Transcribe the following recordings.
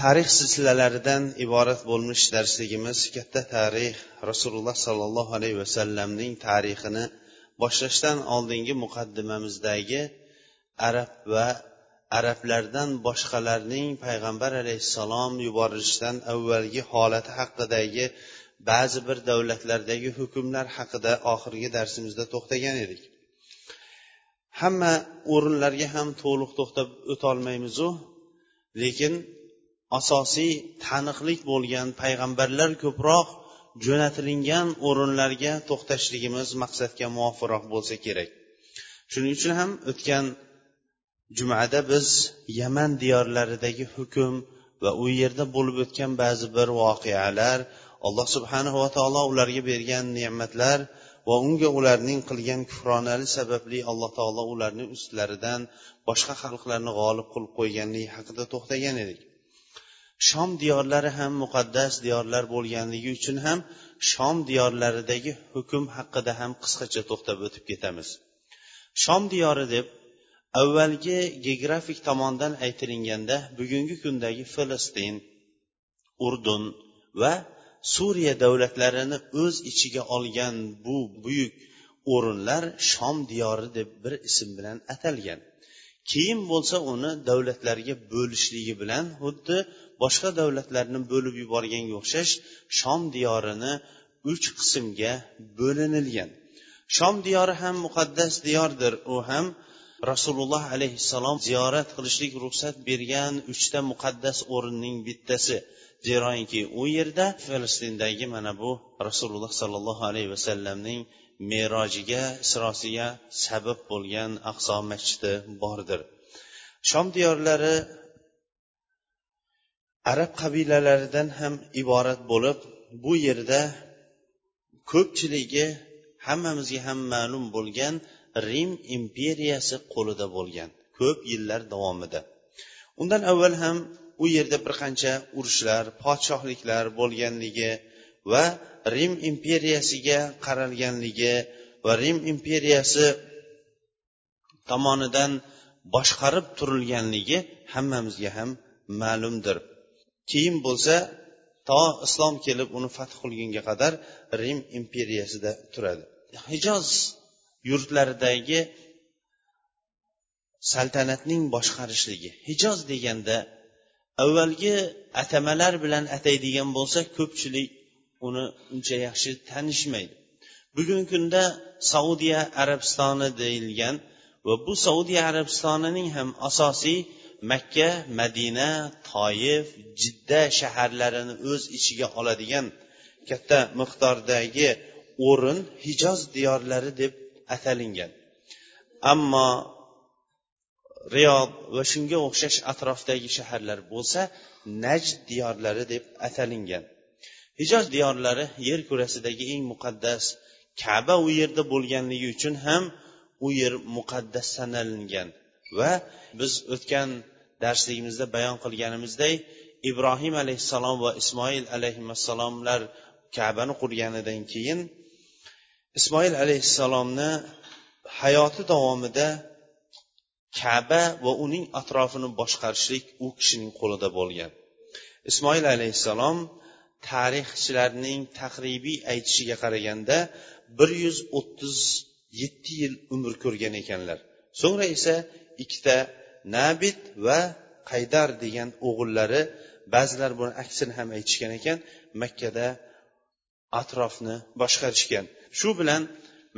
Tarix silsilalaridan iborat bo'lmish darsligimiz katta tarix rasululloh sollallohu alayhi vasallamning tarixini boshlashdan oldingi muqaddimamizdagi arab va arablardan boshqalarning payg'ambar alayhissalom yuborilishidan avvalgi holati haqidagi ba'zi bir davlatlardagi hukmlar haqida oxirgi darsimizda to'xtagan edik. Hamma o'rinlarga ham to'liq to'xtab o'tolmaymizu lekin asosiy taniqlik bo'lgan payg'ambarlar ko'proq jo'natilingan o'rinlarga to'xtashligimiz maqsadga muvofiqroq bo'lsa kerak. Shuning uchun ham o'tgan jumada biz yaman diyorlaridagi hukm va u yerda bo'lib o'tgan ba'zi bir voqealar alloh subhanahu va taolo ularga bergan ne'matlar va unga ularning qilgan kufronali sababli alloh taolo ularni ustlaridan boshqa xalqlarni g'olib qilib qo'yganligi haqida to'xtagan edik. Shom diyorlari ham muqaddas diyorlar bo'lganligi uchun ham shom diyorlaridagi hukm haqida ham qisqacha to'xtab o'tib ketamiz. Shom diyori deb avvalgi geografik tomondan aytilinganda bugungi kundagi falastin urdun va suriya davlatlarini o'z ichiga olgan bu buyuk o'rinlar shom diyori deb bir ism bilan atalgan. Keyin bo'lsa uni davlatlarga bo'lishligi bilan xuddi boshqa davlatlarni bo'lib yuborganga o'xshash shom diyorini uch qismga bo'linilgan. Shom diyori ham muqaddas diyordir. U ham rasululloh alayhissalom ziyorat qilishlik ruxsat bergan uchta muqaddas o'rinning bittasi. Zeroki u yerda falastindagi mana bu rasululloh sollallohu alayhi vasallamning merojiga isrosiga sabab bo'lgan aqso masjidi bordir. Shom diyorlari arab qabilalaridan ham iborat bo'lib bu yerda ko'pchiligi hammamizga ham ma'lum bo'lgan rim imperiyasi qo'lida bo'lgan ko'p yillar davomida. Undan avval ham u yerda bir qancha urushlar podshohliklar bo'lganligi va rim imperiyasiga qaralganligi va rim imperiyasi tomonidan boshqarib turilganligi hammamizga ham ma'lumdir. Keyin bo'lsa to islom kelib uni fath qilgunga qadar rim imperiyasida turadi. Hijoz yurtlaridagi saltanatning boshqarishligi. Hijoz deganda avvalgi atamalar bilan ataydigan bo'lsa ko'pchilik uni uncha yaxshi tanishmaydi. Bugungi kunda saudiya arabistoni deyilgan va bu saudiya arabistonining ham asosiy makka madina toif jidda shaharlarini o'z ichiga oladigan katta miqdordagi o'rin hijoz diyorlari deb atalingan. Ammo riyod va shunga o'xshash atrofdagi shaharlar bo'lsa najd diyorlari deb atalingan. Hijoz diyorlari yer kurasidagi eng muqaddas kaba u yerda bo'lganligi uchun ham u yer muqaddas sanalingan va biz o'tgan darsligimizda bayon qilganimizdek ibrohim alayhissalom va ismoil alayhissalomlar kabani qurganidan keyin ismoil alayhissalomni hayoti davomida kaba va uning atrofini boshqarishlik u kishining qo'lida bo'lgan. Ismoil alayhissalom tarixchilarning taqribiy aytishiga qaraganda bir yuz o'ttiz yetti yil umr ko'rgan ekanlar. So'ngra esa ikkita nabit va qaydar degan o'g'illari ba'zilar buni aksini ham aytishgan ekan makkada atrofni boshqarishgan. Shu bilan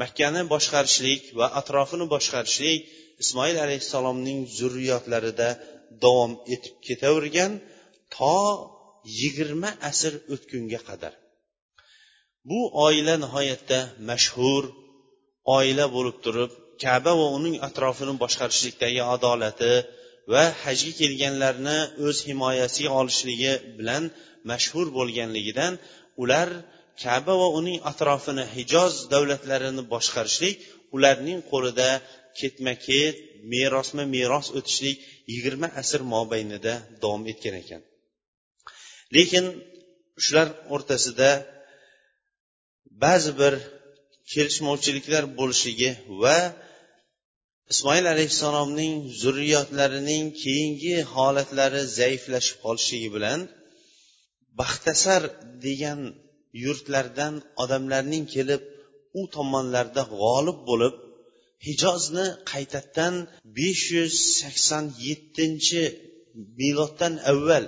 makkani boshqarishlik va atrofini boshqarishlik ismoil alayhissalomning zurriyotlarida davom etib ketavergan to yigirma asr o'tgunga qadar. Bu oila nihoyatda mashhur oila bo'lib turib kaba va uning atrofini boshqarishlikdagi adolati va hajga kelganlarni o'z himoyasiga olishligi bilan mashhur bo'lganligidan ular kaba va uning atrofini hijoz davlatlarini boshqarishlik ularning qo'lida ketma ket merosma meros o'tishlik yigirma asr mobaynida davom etgan ekan. Lekin shular o'rtasida ba'zi bir kelishmovchiliklar bo'lishligi va ismoil alayhissalomning zurriyotlarining keyingi holatlari zaiflashib qolishligi bilan baxtasar degan yurtlardan odamlarning kelib u tomonlarda g'olib bo'lib hijozni qaytadan besh yuz sakson yettinchi miloddan avval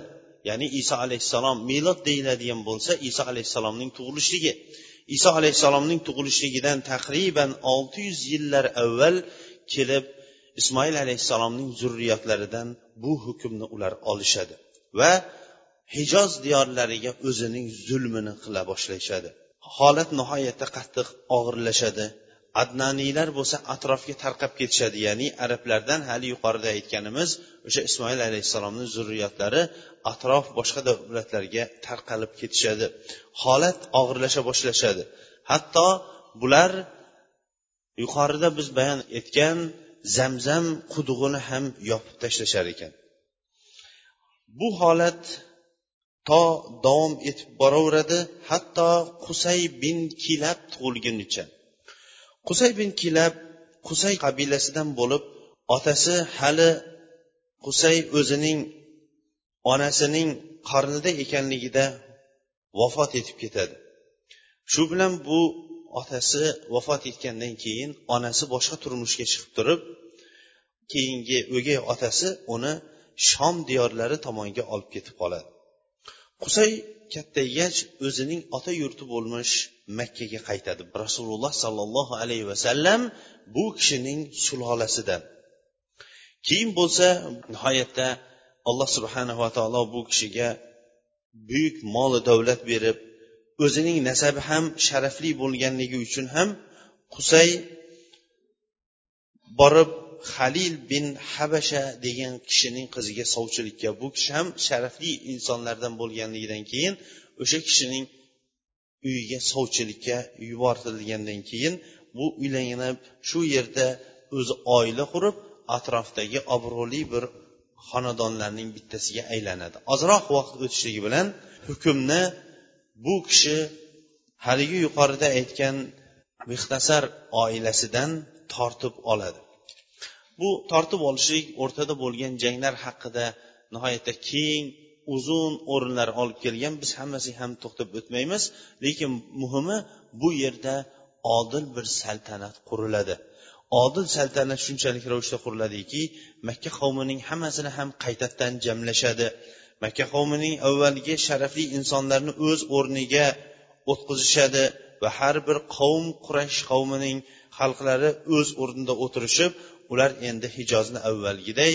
ya'ni iso alayhissalom milod deyiladigan bo'lsa iso alayhissalomning tug'ilishligi. Iso alayhissalomning tug'ilishligidan taqriban olti yuz yillar avval kelib ismoil alayhissalomning zurriyotlaridan bu hukmni ular olishadi va hijoz diyorlariga o'zining zulmini qila boshlashadi. Holat nihoyatda qattiq og'irlashadi. Adnaniylar bo'lsa atrofga tarqab ketishadi ya'ni arablardan hali yuqorida aytganimiz o'sha ismoil alayhissalomni zurriyotlari atrof boshqa davlatlarga tarqalib ketishadi. Holat og'irlasha boshlashadi. Hatto bular yuqorida biz bayon etgan zamzam qudug'ini ham yopib tashlashar ekan. Bu holat to davom etib boraveradi hatto qusay bin kilab tug'ilgunicha. Qusay bin kilab qusay qabilasidan bo'lib otasi hali qusay o'zining onasining qornida ekanligida vafot etib ketadi. Shu bilan bu otasi vafot etgandan keyin onasi boshqa turmushga chiqib turib keyingi o'gay otasi uni shom diyorlari tomonga olib ketib qoladi. Qusay kattaygach o'zining ota yurti bo'lmish makkaga qaytadi. Rasululloh sollallohu alayhi vasallam bu kishining sulolasidan keyin bo'lsa nihoyatda alloh subhanava taolo bu kishiga buyuk moli davlat berib o'zining nasabi ham sharafli bo'lganligi uchun ham qusay borib halil bin habasha degan kishining qiziga sovchilikka bu kishi ham sharafli insonlardan bo'lganligidan keyin o'sha kishining uyiga sovchilikka yuborilgandan keyin bu uylanib shu yerda o'zi oila qurib atrofdagi obro'li bir xonadonlarning bittasiga aylanadi. Ozroq vaqt o'tishligi bilan hukmni bu kishi haligi yuqorida aytgan mixtasar oilasidan tortib oladi. Bu tortib olishlik o'rtada bo'lgan janglar haqida nihoyatda keng uzun o'rinlar olib kelgan biz hammasiga ham to'xtab o'tmaymiz lekin muhimi bu yerda odil bir saltanat quriladi. Odil saltanat shunchalik ravishda quriladiki makka qavmining hammasini ham qaytadan jamlashadi. Makka qavmining avvalgi sharafli insonlarni o'z o'rniga o'tqizishadi va har bir qavm qurash qavmining xalqlari o'z o'rnida o'tirishib ular endi hijozni avvalgiday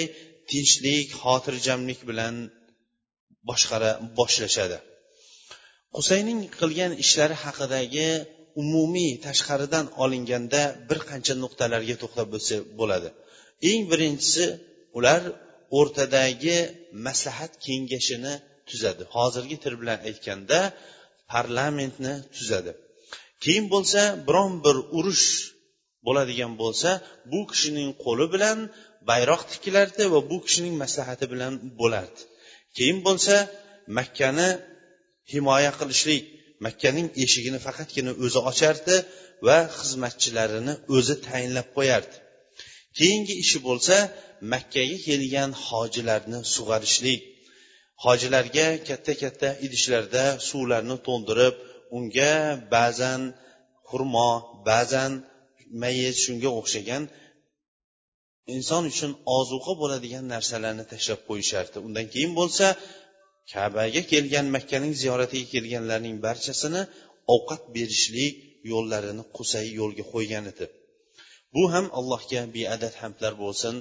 tinchlik xotirjamlik bilan boshqara boshlashadi. Qusayning qilgan ishlari haqidagi umumiy tashqaridan olinganda bir qancha nuqtalarga to'xtab o'tsa bo'ladi. Eng birinchisi ular o'rtadagi maslahat kengashini tuzadi. Hozirgi til bilan aytganda parlamentni tuzadi. Keyin bo'lsa biron bir urush bo'ladigan bo'lsa bu kishining qo'li bilan bayroq tikilardi va bu kishining maslahati bilan bo'lardi. Keyin bo'lsa makkani himoya qilishlik makkaning eshigini faqatgina o'zi ochardi va xizmatchilarini o'zi tayinlab qo'yardi. Keyingi ishi bo'lsa makkaga kelgan hojilarni sug'arishlik. Hojilarga katta katta idishlarda suvlarni to'ldirib unga ba'zan xurmo ba'zan mayiz shunga o'xshagan inson uchun ozuqa bo'ladigan narsalarni tashlab qo'yishardi. Undan keyin bo'lsa kabaga kelgan makkaning ziyoratiga kelganlarning barchasini ovqat berishlik yo'llarini qusay yo'lga qo'ygan edi. Bu ham allohga beadad hamdlar bo'lsin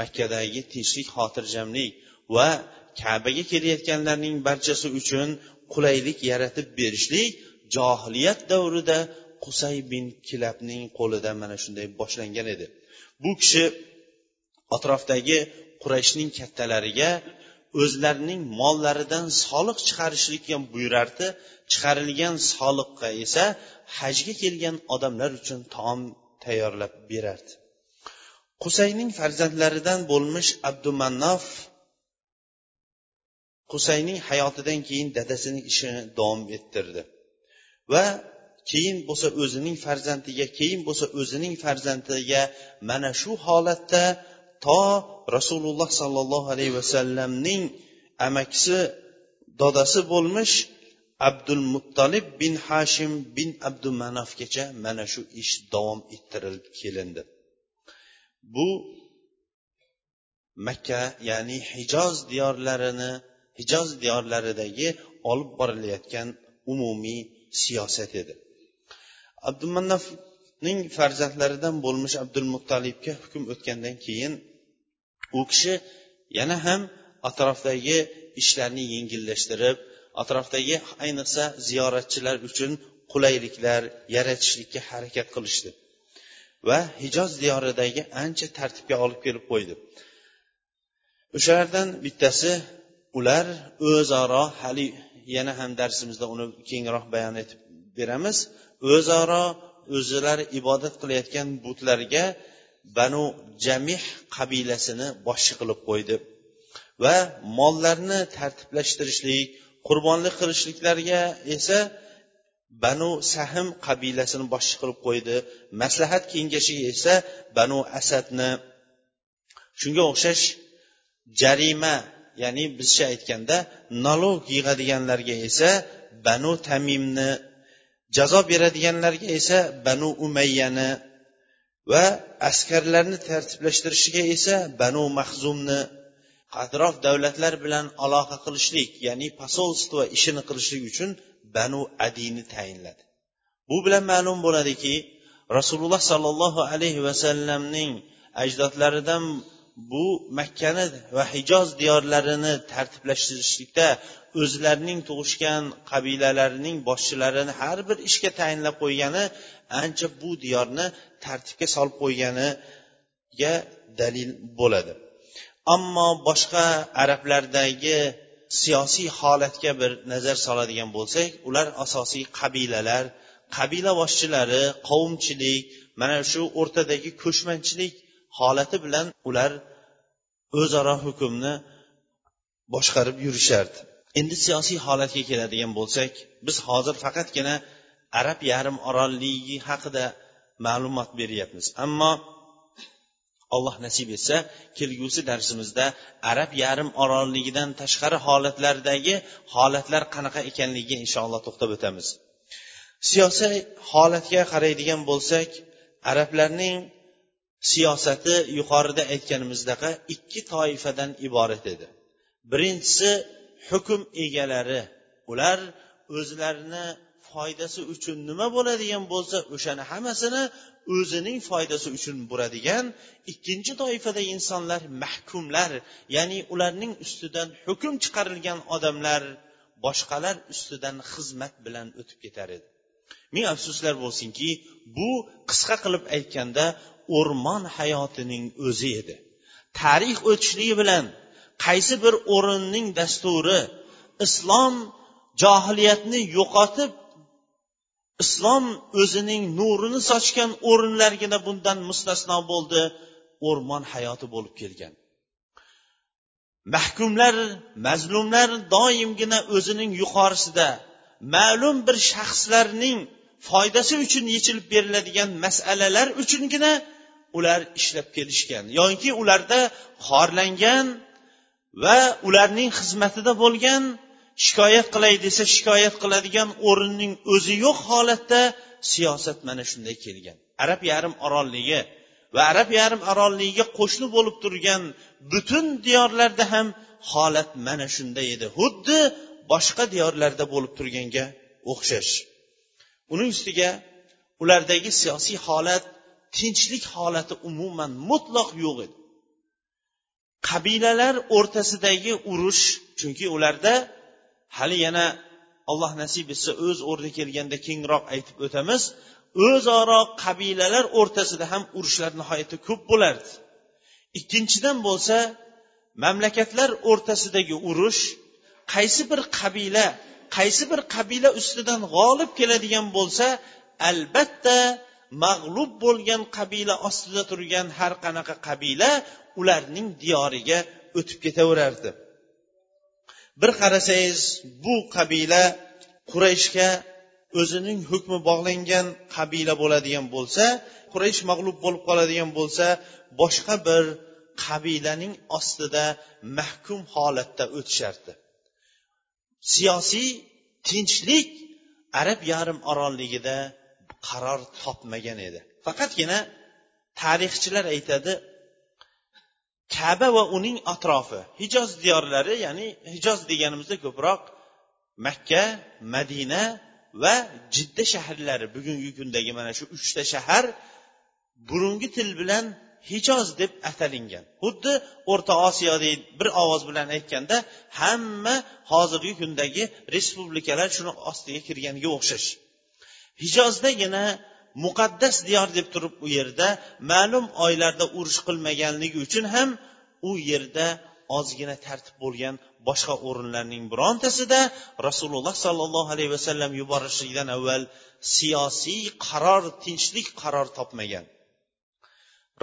makkadagi tinchlik xotirjamlik va kabaga kelayotganlarning barchasi uchun qulaylik yaratib berishlik johiliyat davrida qusay bin kilabning qo'lida mana shunday boshlangan edi. Bu kishi atrofdagi qurayshning kattalariga o'zlarining mollaridan soliq chiqarishlikka buyurardi. Chiqarilgan soliqqa esa hajga kelgan odamlar uchun taom tayyorlab berardi. Qusayning farzandlaridan bo'lmish abdumannof qusayning hayotidan keyin dadasining ishini davom ettirdi. Va keyin bo'lsa o'zining farzandiga keyin bo'lsa o'zining farzandiga mana shu holatda to rasululloh sollallohu alayhi vasallamning amakisi dodasi bo'lmish abdul muttolib bin hashim bin abdumanofgacha mana shu ish davom ettirilib kelindi. Bu makka ya'ni hijoz diyorlarini hijoz diyorlaridagi olib borilayotgan umumiy siyosat edi. Abdumannafning farzandlaridan bo'lmish abdul muttalibga hukm o'tgandan keyin u kishi yana ham atrofdagi ishlarni yengillashtirib atrofdagi ayniqsa ziyoratchilar uchun qulayliklar yaratishlikka harakat qilishdi va hijoz diyoridagi ancha tartibga olib kelib qo'ydi. O'shalardan bittasi ular o'zaro hali yana ham darsimizda uni kengroq bayon etib beramiz o'zaro o'zilari ibodat qilayotgan butlarga banu jamih qabilasini boshchi qilib qo'ydi va mollarni tartiblashtirishlik qurbonlik qilishliklarga esa banu sahm qabilasini boshchi qilib qo'ydi. Maslahat kengashiga esa banu asadni. Shunga o'xshash jarima ya'ni bizcha aytganda nalog yig'adiganlarga esa banu tamimni jazo beradiganlarga esa banu umayyani va askarlarni tartiblashtirishiga esa banu mahzumni atrof davlatlar bilan aloqa qilishlik ya'ni posolstvo ishini qilishlik uchun banu adini tayinladi. Bu bilan ma'lum bo'ladiki rasululloh sollallohu alayhi vasallamning ajdodlaridan bu makkani va hijoz diyorlarini tartiblashtirishlikda o'zlarining tug'ishgan qabilalarining boshchilarini har bir ishga tayinlab qo'ygani ancha bu diyorni tartibga solib qo'yganiga dalil bo'ladi. Ammo boshqa arablardagi siyosiy holatga bir nazar soladigan bo'lsak ular asosiy qabilalar qabila boshchilari qavmchilik mana shu o'rtadagi ko'chmanchilik holati bilan ular o'zaro hukmni boshqarib yurishardi. Endi siyosiy holatga keladigan bo'lsak biz hozir faqatgina arab yarim orolligi haqida ma'lumot beryapmiz. Ammo alloh nasib etsa kelgusi darsimizda arab yarim orolligidan tashqari holatlardagi holatlar qanaqa ekanligiga inshaalloh to'xtab o'tamiz. Siyosiy holatga qaraydigan bo'lsak arablarning siyosati yuqorida aytganimizdaqa ikki toifadan iborat edi. Birinchisi hukm egalari ular o'zlarini foydasi uchun nima bo'ladigan bo'lsa o'shani hammasini o'zining foydasi uchun buradigan ikkinchi toifadagi insonlar mahkumlar ya'ni ularning ustidan hukm chiqarilgan odamlar boshqalar ustidan xizmat bilan o'tib ketar edi. Ming afsuslar bo'lsinki bu qisqa qilib aytganda o'rmon hayotining o'zi edi. Tarix o'tishligi bilan qaysi bir o'rinning dasturi islom johiliyatni yo'qotib islom o'zining nurini sochgan o'rinlargina bundan mustasno bo'ldi o'rmon hayoti bo'lib kelgan. Mahkumlar mazlumlar doimgina o'zining yuqorisida ma'lum bir shaxslarning foydasi uchun yechilib beriladigan masalalar uchungina ular ishlab kelishgan yoki ularda xorlangan va ularning xizmatida bo'lgan shikoyat qilay desa shikoyat qiladigan o'rinning o'zi yo'q holatda siyosat mana shunday kelgan. Arab yarim orolligi va arab yarim orolligiga qo'shni bo'lib turgan butun diyorlarda ham holat mana shunday edi. Xuddi boshqa diyorlarda bo'lib turganga o'xshash. Uning ustiga ulardagi siyosiy holat tinchlik holati umuman mutlaq yo'q edi. Qabilalar o'rtasidagi urush chunki ularda hali yana alloh nasib etsa o'z o'rni kelganda kengroq aytib o'tamiz o'zaro qabilalar o'rtasida ham urushlar nihoyatda ko'p bo'lardi. Ikkinchidan bo'lsa mamlakatlar o'rtasidagi urush qaysi bir qabila qaysi bir qabila ustidan g'olib keladigan bo'lsa albatta mag'lub bo'lgan qabila ostida turgan har qanaqa qabila ularning diyoriga o'tib ketaverardi. Bir qarasangiz bu qabila qurayshga o'zining hukmi bog'langan qabila bo'ladigan bo'lsa quraysh mag'lub bo'lib qoladigan bo'lsa boshqa bir qabilaning ostida mahkum holatda o'tishardi. Siyosiy tinchlik arab yarim orolligida qaror topmagan edi. Faqatgina tarixchilar aytadi kaba va uning atrofi. Hijoz diyorlari ya'ni hijoz deganimizda ko'proq makka madina va jidda shaharlari. Bugungi kundagi mana shu uchta shahar burungi til bilan hijoz deb atalingan. Xuddi o'rta osiyodek bir ovoz bilan aytganda hamma hozirgi kundagi respublikalar shuni ostiga kirganiga o'xshash. Hijozdagina muqaddas diyor deb turib u yerda ma'lum oylarda urush qilmaganligi uchun ham u yerda ozgina tartib bo'lgan boshqa o'rinlarning birontasida rasululloh sollallohu alayhi vasallam yuborishligidan avval siyosiy qaror tinchlik qaror topmagan.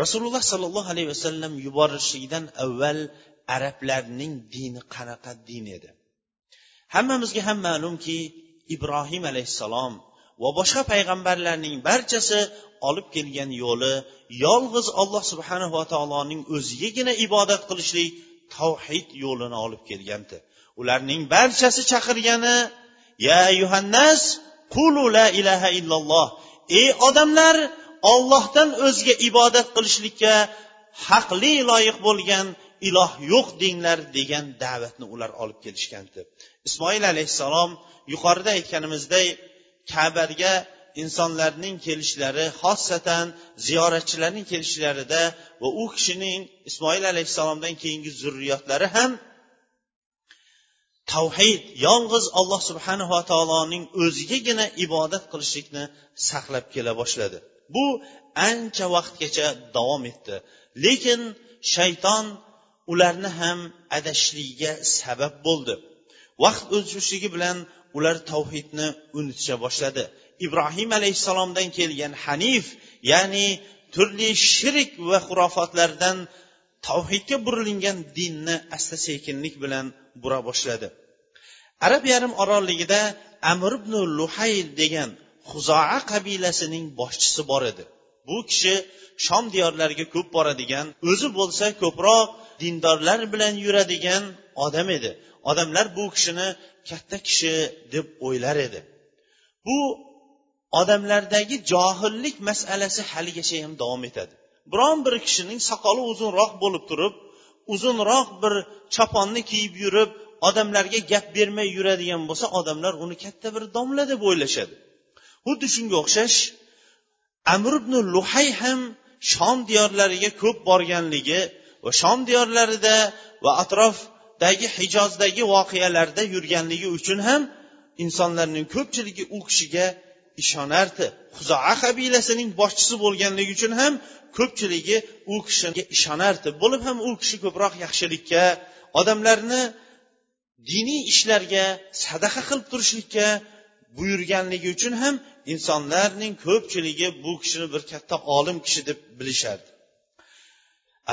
Rasululloh sollallohu alayhi vasallam yuborishligidan avval arablarning dini qanaqa din edi? Hammamizga ham ma'lumki ibrohim alayhissalom va boshqa payg'ambarlarning barchasi olib kelgan yo'li yolg'iz olloh subhanahu va taoloning o'zigagina ibodat qilishlik tavhid yo'lini olib kelgandi ularning barchasi chaqirgani ya yuhannas qulu la ilaha illalloh ey odamlar ollohdan o'zga ibodat qilishlikka haqli loyiq bo'lgan iloh yo'q denglar degan da'vatni ular olib kelishgandi ismoil alayhissalom yuqorida aytganimizdek kabaga insonlarning kelishlari xossatan ziyoratchilarning kelishlarida va u kishining ismoil alayhissalomdan keyingi zurriyotlari ham tavhid yolg'iz alloh subhanava taoloning o'zigagina ibodat qilishlikni saqlab kela boshladi. Bu ancha vaqtgacha davom etdi. Lekin shayton ularni ham adashishligiga sabab bo'ldi. Vaqt o'tishligi bilan ular tavhidni unutisha boshladi. Ibrohim alayhissalomdan kelgan hanif ya'ni turli shirik va xurofotlardan tavhidga burilingan dinni asta sekinlik bilan bura boshladi. Arab yarim orolligida amr ibn luhayl degan huzoa qabilasining boshchisi bor edi. Bu kishi shom diyorlariga ko'p boradigan o'zi bo'lsa ko'proq dindorlar bilan yuradigan odam edi. Odamlar bu kishini katta kishi deb o'ylar edi. Bu odamlardagi johillik masalasi haligacha ham davom etadi. Biron bir kishining soqoli uzunroq bo'lib turib uzunroq bir choponni kiyib yurib odamlarga gap bermay yuradigan bo'lsa odamlar uni katta bir domla deb o'ylashadi. Xuddi shunga o'xshash amr ibn luhay ham shom diyorlariga ko'p borganligi va shom diyorlarida va atrofdagi hijozdagi voqealarda yurganligi uchun ham insonlarning ko'pchiligi u kishiga ishonardi. Huzoa qabilasining boshchisi bo'lganligi uchun ham ko'pchiligi u kishiga ishonardi. Bo'lib ham u kishi ko'proq yaxshilikka odamlarni diniy ishlarga sadaqa qilib turishlikka buyurganligi uchun ham insonlarning ko'pchiligi bu kishini bir katta olim kishi deb bilishardi.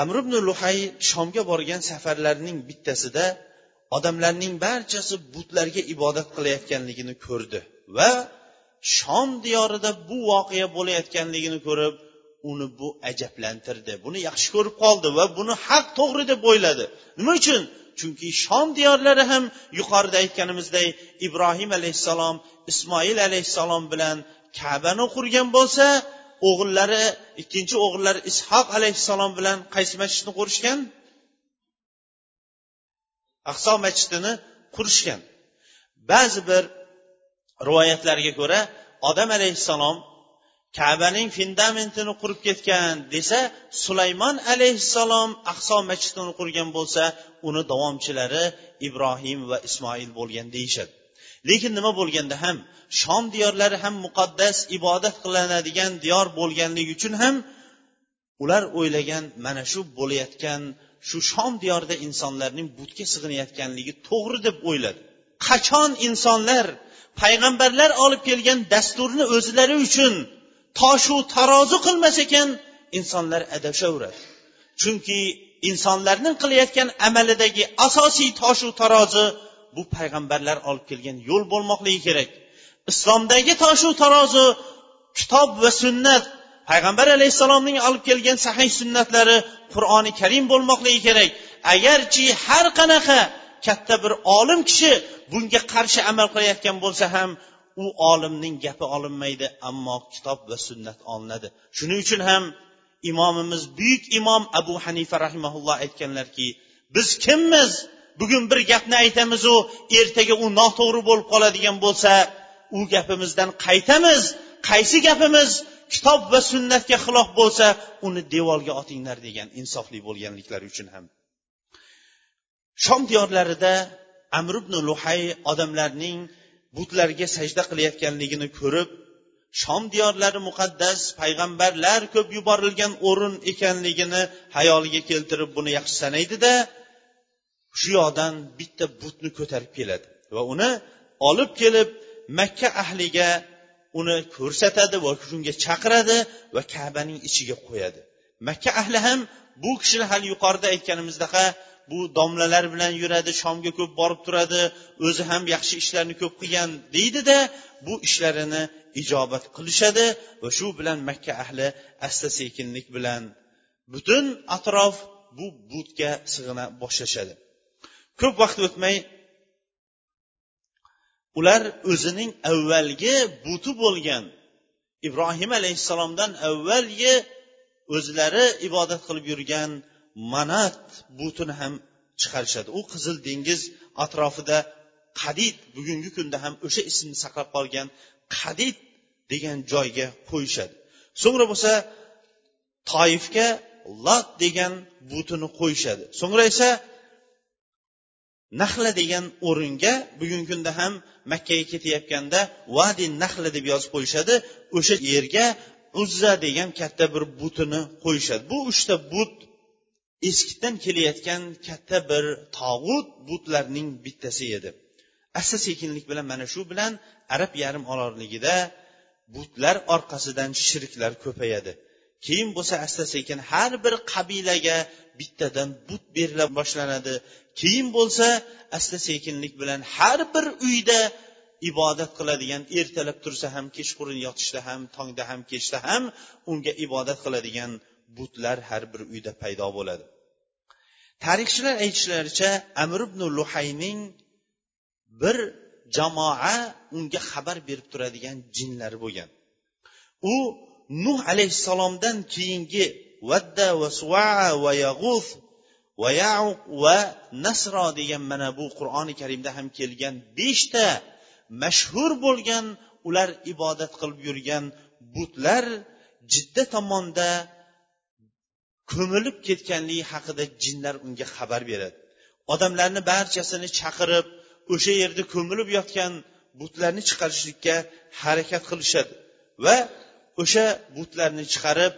Amr ibn luhay shomga borgan safarlarining bittasida odamlarning barchasi butlarga ibodat qilayotganligini ko'rdi va shom diyorida bu voqea bo'layotganligini ko'rib uni bu ajablantirdi. Buni yaxshi ko'rib qoldi va buni haq to'g'ri deb o'yladi. Nima uchun? Chunki shom diyorlari ham yuqorida aytganimizdek ibrohim alayhissalom ismoil alayhissalom bilan kabani qurgan bo'lsa o'g'illari ikkinchi o'g'illari ishoq alayhissalom bilan qaysi masjidni qurishgan ahso masjidini qurishgan ba'zi bir rivoyatlarga ko'ra odam alayhissalom kabaning fundamentini qurib ketgan desa sulaymon alayhissalom ahso masjidini qurgan bo'lsa uni davomchilari ibrohim va ismoil bo'lgan deyishadi. Lekin nima bo'lganda ham shom diyorlari ham muqaddas ibodat qilinadigan diyor bo'lganligi uchun ham ular o'ylagan mana shu bo'layotgan shu shom diyorida insonlarning butga sig'inayotganligi to'g'ri deb o'yladi. Qachon insonlar payg'ambarlar olib kelgan dasturni o'zlari uchun toshu tarozi qilmas ekan insonlar adashaveradi chunki insonlarning qilayotgan amalidagi asosiy toshu tarozi bu payg'ambarlar olib kelgan yo'l bo'lmoqligi kerak. Islomdagi toshu tarozi kitob va sunnat payg'ambar alayhissalomning olib kelgan sahih sunnatlari qur'oni karim bo'lmoqligi kerak. Agarchi har qanaqa katta bir olim kishi bunga qarshi amal qilayotgan bo'lsa ham u olimning gapi olinmaydi ammo kitob va sunnat olinadi. Shuning uchun ham imomimiz buyuk imom abu hanifa rahimaulloh aytganlarki biz kimmiz bugun bir gapni aytamizu ertaga u noto'g'ri bo'lib qoladigan bo'lsa u gapimizdan qaytamiz. Qaysi gapimiz kitob va sunnatga xilof bo'lsa uni devorga otinglar degan insofli bo'lganliklari uchun ham. Shom diyorlarida amr ibn luhay odamlarning butlarga sajda qilayotganligini ko'rib shom diyorlari muqaddas payg'ambarlar ko'p yuborilgan o'rin ekanligini hayoliga keltirib buni yaxshi sanaydida shu yoqdan bitta butni ko'tarib keladi. Va uni olib kelib makka ahliga uni ko'rsatadi va shunga chaqiradi va kabaning ichiga qo'yadi. Makka ahli ham bu kishini hali yuqorida aytganimizdaqa bu domlalar bilan yuradi shomga ko'p borib turadi o'zi ham yaxshi ishlarni ko'p qilgan deydida bu ishlarini ijobat qilishadi va shu bilan makka ahli asta sekinlik bilan butun atrof bu butga sig'ina boshlashadi. Ko'p vaqt o'tmay ular o'zining avvalgi buti bo'lgan ibrohim alayhissalomdan avvalgi o'zlari ibodat qilib yurgan manat butini ham chiqarishadi. U qizil dengiz atrofida qadid bugungi kunda ham o'sha ismni saqlab qolgan qadid degan joyga qo'yishadi. So'ngra bo'lsa toifga lat degan butini qo'yishadi. So'ngra esa nahla degan o'ringa bugungi kunda ham makkaga ketayotganda vadi nahla deb yozib qo'yishadi. O'sha yerga uzza degan katta bir butini qo'yishadi. Bu uchta but eskidan kelayotgan katta bir tog'ut butlarning bittasi edi. Asta sekinlik bilan mana shu bilan arab yarim orolligida butlar orqasidan shirklar ko'payadi. Keyin bo'lsa asta sekin har bir qabilaga bittadan but berila boshlanadi. Keyin bo'lsa asta sekinlik bilan har bir uyda ibodat qiladigan ertalab tursa ham kechqurun yotishda ham tongda ham kechda ham unga ibodat qiladigan butlar har bir uyda paydo bo'ladi. Tarixchilar aytishlaricha amir ibn luhayning bir jamoa unga xabar berib turadigan jinlari bo'lgan. U nuh alayhissalomdan keyingi vadda va suvaa va yag'uf va yauq va nasro degan mana bu qur'oni karimda ham kelgan beshta mashhur bo'lgan ular ibodat qilib yurgan butlar jidda tomonda ko'milib ketganligi haqida jinlar unga xabar beradi. Odamlarni barchasini chaqirib o'sha yerda ko'milib yotgan butlarni chiqarishlikka harakat qilishadi va o'sha butlarni chiqarib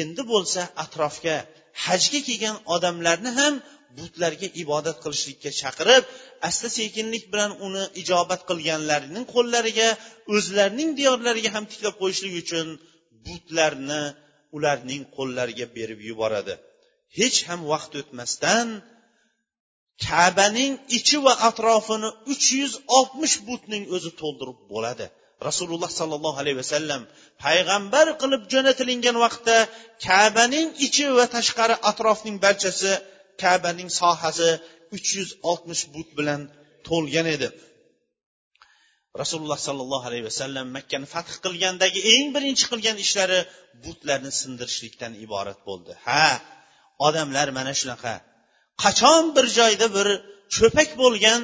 endi bo'lsa atrofga hajga kelgan odamlarni ham butlarga ibodat qilishlikka chaqirib asta sekinlik bilan uni ijobat qilganlarning qo'llariga o'zlarining diyorlariga ham tiklab qo'yishlik uchun butlarni ularning qo'llariga berib yuboradi. Hech ham vaqt o'tmasdan kabaning ichi va atrofini uch yuz oltmish butning o'zi to'ldirib bo'ladi. Rasululloh sollallohu alayhi vasallam payg'ambar qilib jo'natilingan vaqtda kabaning ichi va tashqari atrofning barchasi kabaning sohasi uch yuz oltmish but bilan to'lgan edi. Rasululloh sollallohu alayhi vasallam makkani fath qilgandagi eng birinchi qilgan ishlari butlarni sindirishlikdan iborat bo'ldi. Ha odamlar mana shunaqa. Qachon bir joyda bir cho'pak bo'lgan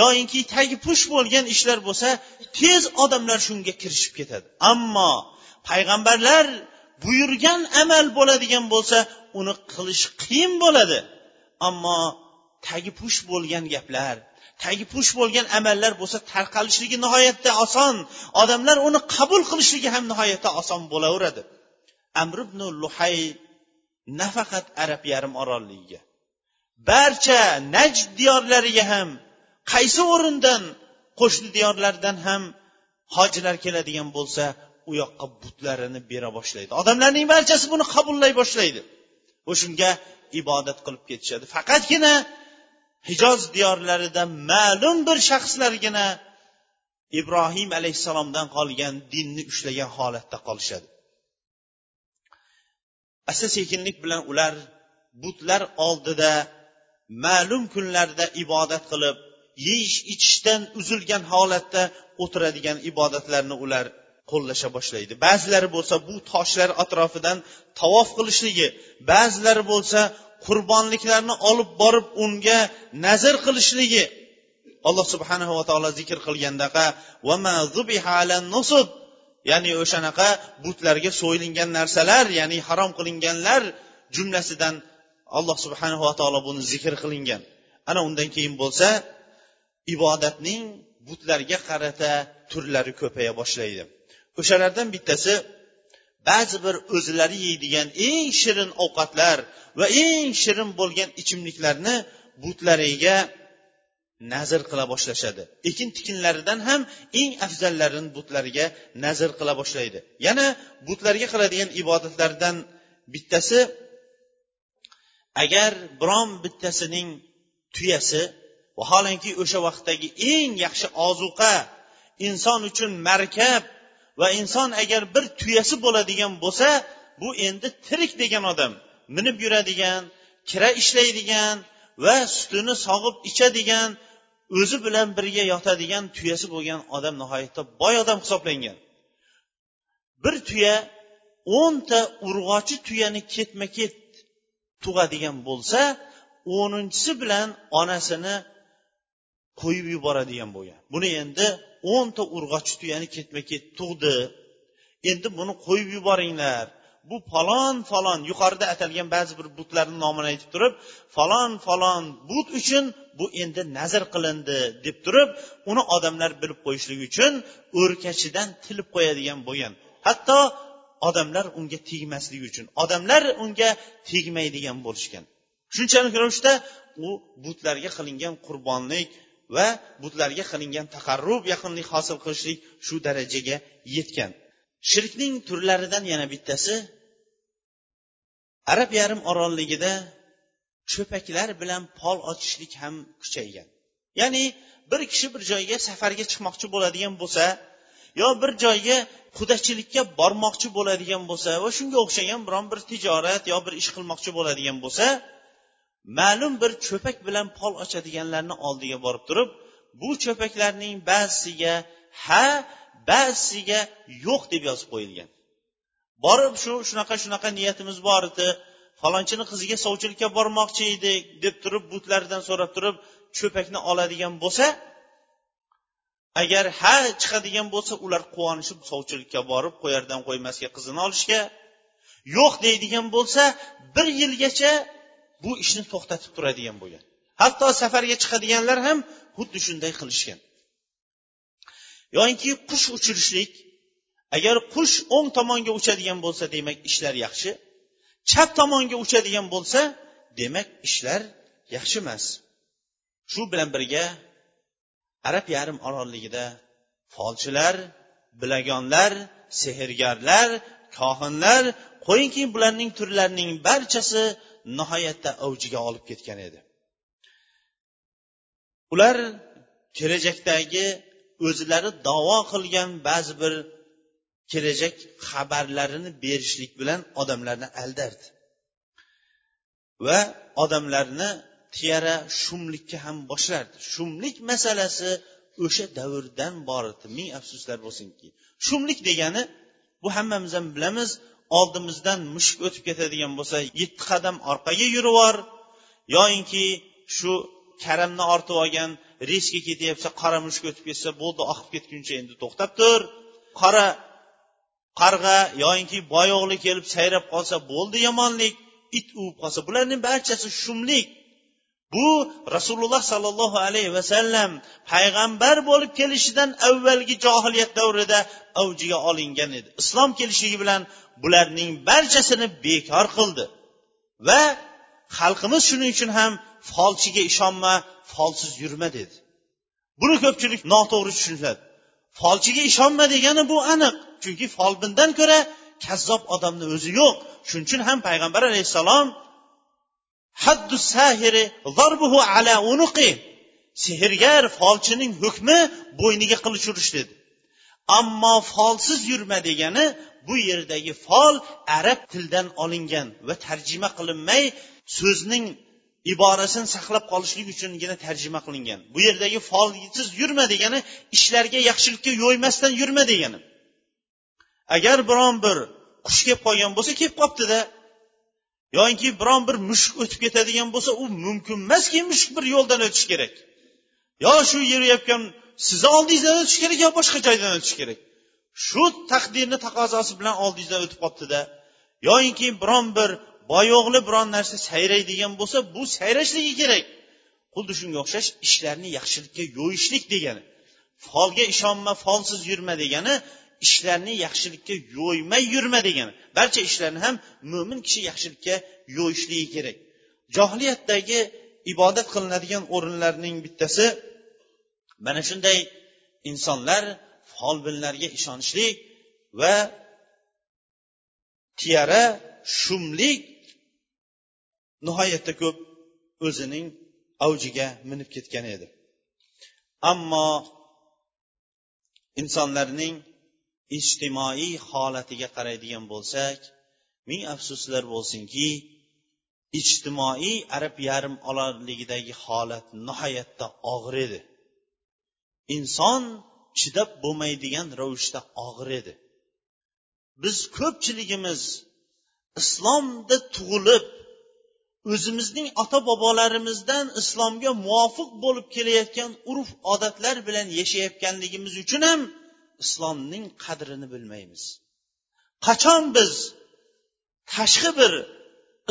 yoyinki tagi push bo'lgan ishlar bo'lsa tez odamlar shunga kirishib ketadi. Ammo payg'ambarlar buyurgan amal bo'ladigan bo'lsa uni qilish qiyin bo'ladi. Ammo tagi push bo'lgan gaplar tagi push bo'lgan amallar bo'lsa tarqalishligi nihoyatda oson. Odamlar uni qabul qilishligi ham nihoyatda oson bo'laveradi. Amr ibn luhay nafaqat arab yarim orolligiga. Barcha najd diyorlariga ham qaysi o'rindan qo'shni diyorlardan ham hojilar keladigan bo'lsa u yoqqa butlarini bera boshlaydi. Odamlarning barchasi buni qabullay boshlaydi. O'shanga ibodat qilib ketishadi. Faqatgina hijoz diyorlarida ma'lum bir shaxslargina ibrohim alayhissalomdan qolgan dinni ushlagan holatda qolishadi. Asta sekinlik bilan ular butlar oldida ma'lum kunlarda ibodat qilib yeyish ichishdan uzilgan holatda o'tiradigan ibodatlarni ular qo'llasha boshlaydi. Ba'zilari bo'lsa bu toshlar atrofidan tavof qilishligi ba'zilari bo'lsa qurbonliklarni olib borib unga nazr qilishligi. Alloh subhanahu va taolo zikr qilgandaqa ya'ni o'shanaqa butlarga so'yilingan narsalar ya'ni harom qilinganlar jumlasidan alloh subhanava taolo buni zikr qilingan. Ana undan keyin bo'lsa ibodatning butlarga qarata turlari ko'paya boshlaydi. O'shalardan bittasi ba'zi bir o'zlari yeydigan eng shirin ovqatlar va eng shirin bo'lgan ichimliklarni butlariga nazr qila boshlashadi. Ekin tikinlaridan ham eng afzallarini butlariga nazr qila boshlaydi. Yana butlarga qiladigan ibodatlardan bittasi agar biron bittasining tuyasi vaholanki o'sha vaqtdagi eng yaxshi ozuqa inson uchun markab va inson agar bir tuyasi bo'ladigan bo'lsa bu endi tirik degan odam minib yuradigan kira ishlaydigan va sutini sog'ib ichadigan o'zi bilan birga yotadigan tuyasi bo'lgan odam nihoyatda boy odam hisoblangan. Bir tuya o'nta urg'ochi tuyani ketma ket tug'adigan bo'lsa o'ninchisi bilan onasini qo'yib yuboradigan bo'lgan. Buni endi o'nta urg'ochi tuyani ketma ket tug'di. Endi buni qo'yib yuboringlar. Bu falon falon yuqorida atalgan ba'zi bir butlarni nomini aytib turib falon falon but uchun bu endi nazr qilindi deb turib uni odamlar bilib qo'yishligi uchun o'rkachidan tilib qo'yadigan bo'lgan. Hatto odamlar unga tegmasligi uchun odamlar unga tegmaydigan bo'lishgan. Shunchalik ravishda u butlarga qilingan qurbonlik va butlarga qilingan taqarrub yaqinlik hosil qilishlik shu darajaga yetgan. Shirkning turlaridan yana bittasi arab yarim orolligida cho'paklar bilan pol ochishlik ham kuchaygan. Ya'ni bir kishi bir joyga safarga chiqmoqchi bo'ladigan bo'lsa yo bir joyga qudachilikka bormoqchi bo'ladigan bo'lsa va shunga o'xshagan biron bir tijorat yo bir ish qilmoqchi bo'ladigan bo'lsa ma'lum bir cho'pak bilan pol ochadiganlarni oldiga borib turib bu cho'paklarning ba'zisiga ha ba'zisiga yo'q deb yozib qo'yilgan. Borib shu shunaqa shunaqa niyatimiz bor edi falonchini qiziga sovchilikka bormoqchi edik deb turib butlaridan so'rab turib cho'pakni oladigan bo'lsa agar ha chiqadigan bo'lsa ular quvonishib sovchilikka borib qo'yardan qo'ymasga qizini olishga yo'q deydigan bo'lsa bir yilgacha bu ishni to'xtatib turadigan bo'lgan. Hatto safarga chiqadiganlar ham xuddi shunday qilishgan. Yoinki qush uchirishlik agar qush o'ng tomonga uchadigan bo'lsa demak ishlar yaxshi. Chap tomonga uchadigan bo'lsa demak ishlar yaxshi emas. Shu bilan birga arab yarim orolligida folchilar bilagonlar sehrgarlar kohinlar qo'yingki bularning turlarining barchasi nihoyatda avjiga olib ketgan edi. Ular kelajakdagi o'zlari davo qilgan ba'zi bir kelajak xabarlarini berishlik bilan odamlarni aldardi va odamlarni tiyara shumlikka ham boshlardi shumlik masalasi o'sha davrdan bor edi ming afsuslar bo'lsinki. Shumlik degani bu hammamiz ham bilamiz oldimizdan mushuk o'tib ketadigan bo'lsa yetti qadam orqaga yurivor yoyinki shu karamni ortib olgan reysga ketyapsa qora mushuk o'tib ketsa bo'ldi oqib ketguncha endi to'xtab tur. Qora qarg'a yoyinki boyoqli kelib sayrab qolsa bo'ldi yomonlik it uvib qolsa bularning barchasi shumlik. Bu rasululloh sollallohu alayhi vasallam payg'ambar bo'lib kelishidan avvalgi johiliyat davrida avjiga olingan edi. Islom kelishligi bilan bularning barchasini bekor qildi. Va xalqimiz shuning uchun ham folchiga ishonma folsiz yurma dedi. Buni ko'pchilik noto'g'ri tushunadi folchiga ishonma degani bu aniq chunki folbindan ko'ra kazzob odamni o'zi yo'q. Shuning uchun ham payg'ambar alayhissalom haddu sahiri ala unuqi. Sehrgar folchining hukmi bo'yniga qilich urish dedi. Ammo folsiz yurma degani bu yerdagi fol arab tilidan olingan va tarjima qilinmay so'zning iborasini saqlab qolishlik uchungina tarjima qilingan. Bu yerdagi folsiz yurma degani ishlarga yaxshilikka yo'ymasdan yurma degani. Agar biron bir qush kelib qolgan bo'lsa kelib qolibdida yoinki biron bir mushuk o'tib ketadigan bo'lsa u mumkin emaski mushuk bir yo'ldan o'tishi kerak. Yo shu yurayotgan sizni oldingizdan o'tishi kerak yo boshqa joydan o'tish kerak? Shu taqdirni taqozosi bilan oldingizdan o'tib qolibdida. Yoyinki biron bir boyo'g'li biron narsa sayraydigan bo'lsa bu sayrashligi kerak. Xuddi shunga o'xshash ishlarni yaxshilikka yo'yishlik degani folga ishonma folsiz yurma degani ishlarni yaxshilikka yo'ymay yurma degani barcha ishlarni ham mo'min kishi yaxshilikka yo'yishligi kerak. Johiliyatdagi ibodat qilinadigan o'rinlarning bittasi mana shunday insonlar folbinlarga ishonishlik va tiyara shumlik nihoyatda ko'p o'zining avjiga minib ketgan edi. Ammo insonlarning ijtimoiy holatiga qaraydigan bo'lsak ming afsuslar bo'lsinki ijtimoiy arab yarim orolligidagi holat nihoyatda og'ir edi. Inson chidab bo'lmaydigan ravishda og'ir edi. Biz ko'pchiligimiz islomda tug'ilib o'zimizning ota bobolarimizdan islomga muvofiq bo'lib kelayotgan urf odatlar bilan yashayotganligimiz uchun ham islomning qadrini bilmaymiz. Qachon biz tashqi bir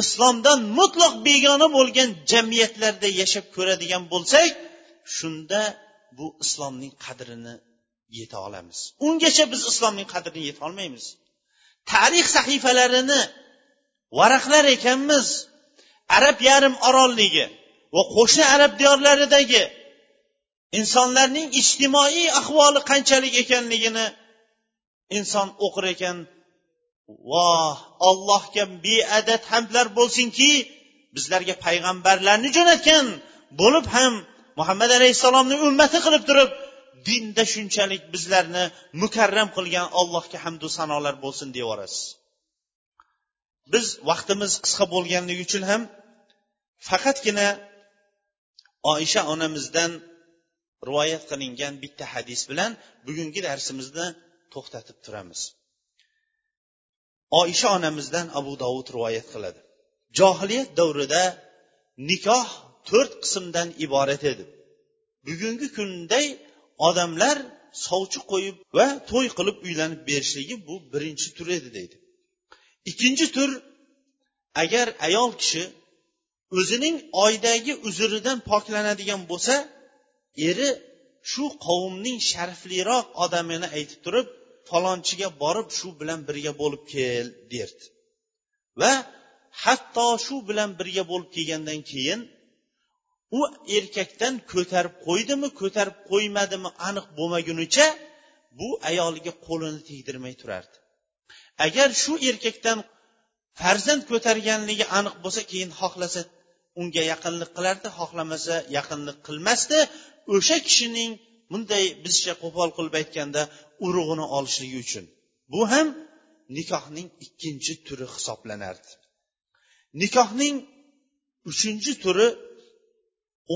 islomdan mutloq begona bo'lgan jamiyatlarda yashab ko'radigan bo'lsak shunda bu islomning qadrini yeta olamiz. Ungacha biz islomning qadrini yetolmaymiz tarix sahifalarini varaqlar ekanmiz. Arab yarim orolligi va qo'shni arab diyorlaridagi insonlarning ijtimoiy ahvoli qanchalik ekanligini inson o'qir ekan. Voh allohga beadad hamdlar bo'lsinki bizlarga payg'ambarlarni jo'natgan bo'lib ham muhammad alayhissalomni ummati qilib turib dinda shunchalik bizlarni mukarram qilgan allohga hamdu sanolar bo'lsin deyaverasiz biz vaqtimiz qisqa bo'lganligi uchun ham faqatgina oysha onamizdan rivoyat qilingan bitta hadis bilan bugungi darsimizni to'xtatib turamiz. Oisha onamizdan abu dovud rivoyat qiladi. Johiliyat davrida nikoh to'rt qismdan iborat edi. Bugungi kunday odamlar sovchi qo'yib va to'y qilib uylanib berishligi bu birinchi tur edi deydi. Ikkinchi tur agar ayol kishi o'zining oydagi uzridan poklanadigan bo'lsa eri shu qavmning sharafliroq odamini aytib turib falonchiga borib shu bilan birga bo'lib kel derdi. Va hatto shu bilan birga bo'lib kelgandan keyin u erkakdan ko'tarib qo'ydimi ko'tarib qo'ymadimi aniq bo'lmagunicha bu ayoliga qo'lini tegdirmay turardi. Agar shu erkakdan farzand ko'targanligi aniq bo'lsa keyin xohlasa unga yaqinlik qilardi xohlamasa yaqinlik qilmasdi. O'sha kishining bunday bizcha qo'pol qilib aytganda urug'ini olishligi uchun. Bu ham nikohning ikkinchi turi hisoblanardi. Nikohning uchinchi turi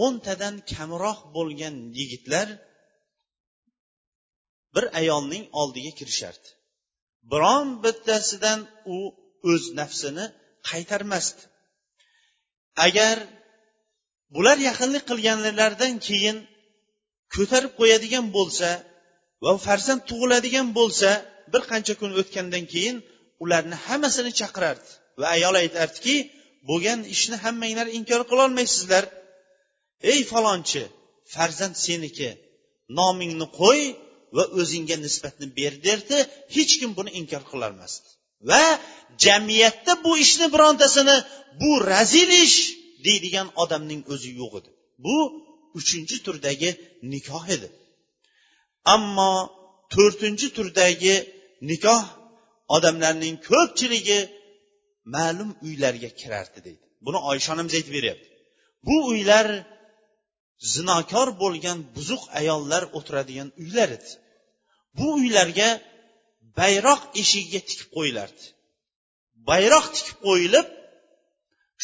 o'ntadan kamroq bo'lgan yigitlar bir ayolning oldiga kirishardi. Biron bittasidan u o'z nafsini qaytarmasdi. Agar bular yaqinlik qilganlaridan keyin ko'tarib qo'yadigan bo'lsa va farzand tug'iladigan bo'lsa bir qancha kun o'tgandan keyin ularni hammasini chaqirardi. Va ayol aytardiki bo'lgan ishni hammanglar inkor qilolmaysizlar. Ey falonchi farzand seniki. Nomingni qo'y va o'zingga nisbatni ber derdi. Hech kim buni inkor qilolmasdi. Va jamiyatda bu ishni birontasini bu razil ish deydigan odamning o'zi yo'q edi. Bu uchinchi turdagi nikoh edi. Ammo to'rtinchi turdagi nikoh odamlarning ko'pchiligi ma'lum uylarga kirardi deydi. Buni oysha onamiz aytib beryapti. Bu uylar zinokor bo'lgan buzuq ayollar o'tiradigan uylar edi. Bu uylarga bayroq eshigiga tikib qo'yilardi. Bayroq tikib qo'yilib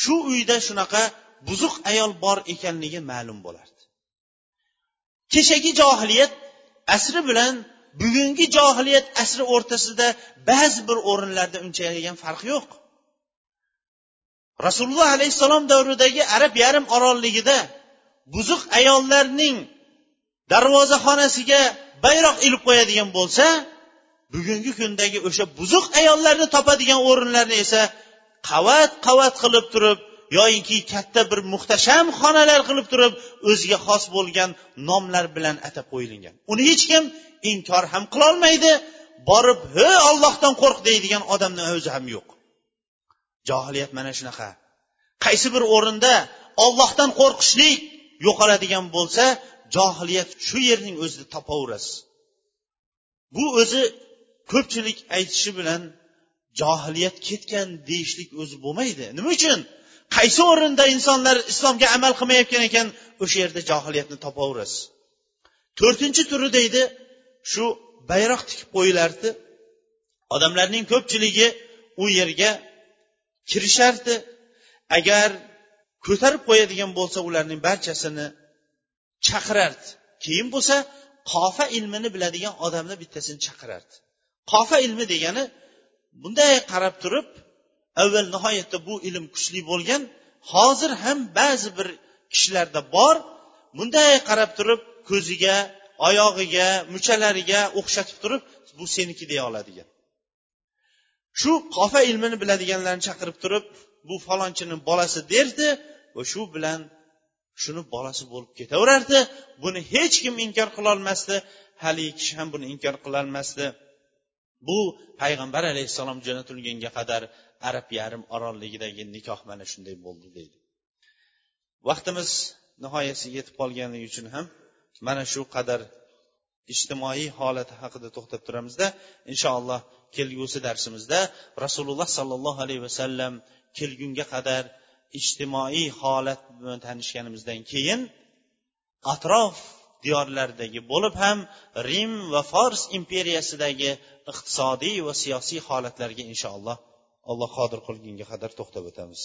shu uyda shunaqa buzuq ayol bor ekanligi ma'lum bo'lardi. Kechagi johiliyat asri bilan bugungi johiliyat asri o'rtasida ba'zi bir o'rinlarda unchayam farq yo'q. Rasululloh alayhissalom davridagi arab yarim orolligida buzuq ayollarning darvozaxonasiga bayroq ilib qo'yadigan bo'lsa bugungi kundagi o'sha buzuq ayollarni topadigan o'rinlarni esa qavat qavat qilib turib yoyinki katta bir muhtasham xonalar qilib turib o'ziga xos bo'lgan nomlar bilan atab qo'yilgan uni hech kim inkor ham qilolmaydi borib he ollohdan qo'rq deydigan odamni o'zi ham yo'q. Johiliyat mana shunaqa. Qaysi bir o'rinda ollohdan qo'rqishlik yo'qoladigan bo'lsa johiliyat shu yerning o'zida topaverasiz. Bu o'zi ko'pchilik aytishi bilan johiliyat ketgan deyishlik o'zi bo'lmaydi. Nima uchun? Qaysi o'rinda insonlar islomga amal qilmayotgan ekan o'sha yerda johiliyatni topaverasiz to'rtinchi turi deydi shu bayroq tikib qo'yilardi. Odamlarning ko'pchiligi u yerga kirishardi. Agar ko'tarib qo'yadigan bo'lsa ularning barchasini chaqirardi. Keyin bo'lsa qofa ilmini biladigan odamni bittasini chaqirardi. Qofa ilmi degani bunday qarab turib avval nihoyatda bu ilm kuchli bo'lgan hozir ham ba'zi bir kishilarda bor bunday qarab turib ko'ziga oyog'iga muchalariga o'xshatib turib bu seniki deya oladigan. Shu qofa ilmini biladiganlarni chaqirib turib bu falonchini bolasi derdi va shu bilan shuni bolasi bo'lib ketaverardi. Buni hech kim inkor qilolmasdi. Haligi kishi ham buni inkor qilolmasdi bu payg'ambar alayhissalom jo'natilgunga qadar arab yarim orolligidagi nikoh mana shunday bo'ldi deydi. Vaqtimiz nihoyasiga yetib qolganligi uchun ham mana shu qadar ijtimoiy holati haqida to'xtab turamizda inshaalloh kelgusi darsimizda rasululloh sollallohu alayhi vasallam kelgunga qadar ijtimoiy holat bilan tanishganimizdan keyin atrof diyorlardagi bo'lib ham rim va fors imperiyasidagi iqtisodiy va siyosiy holatlarga inshaalloh alloh qodir qilgunga qadar to'xtab o'tamiz.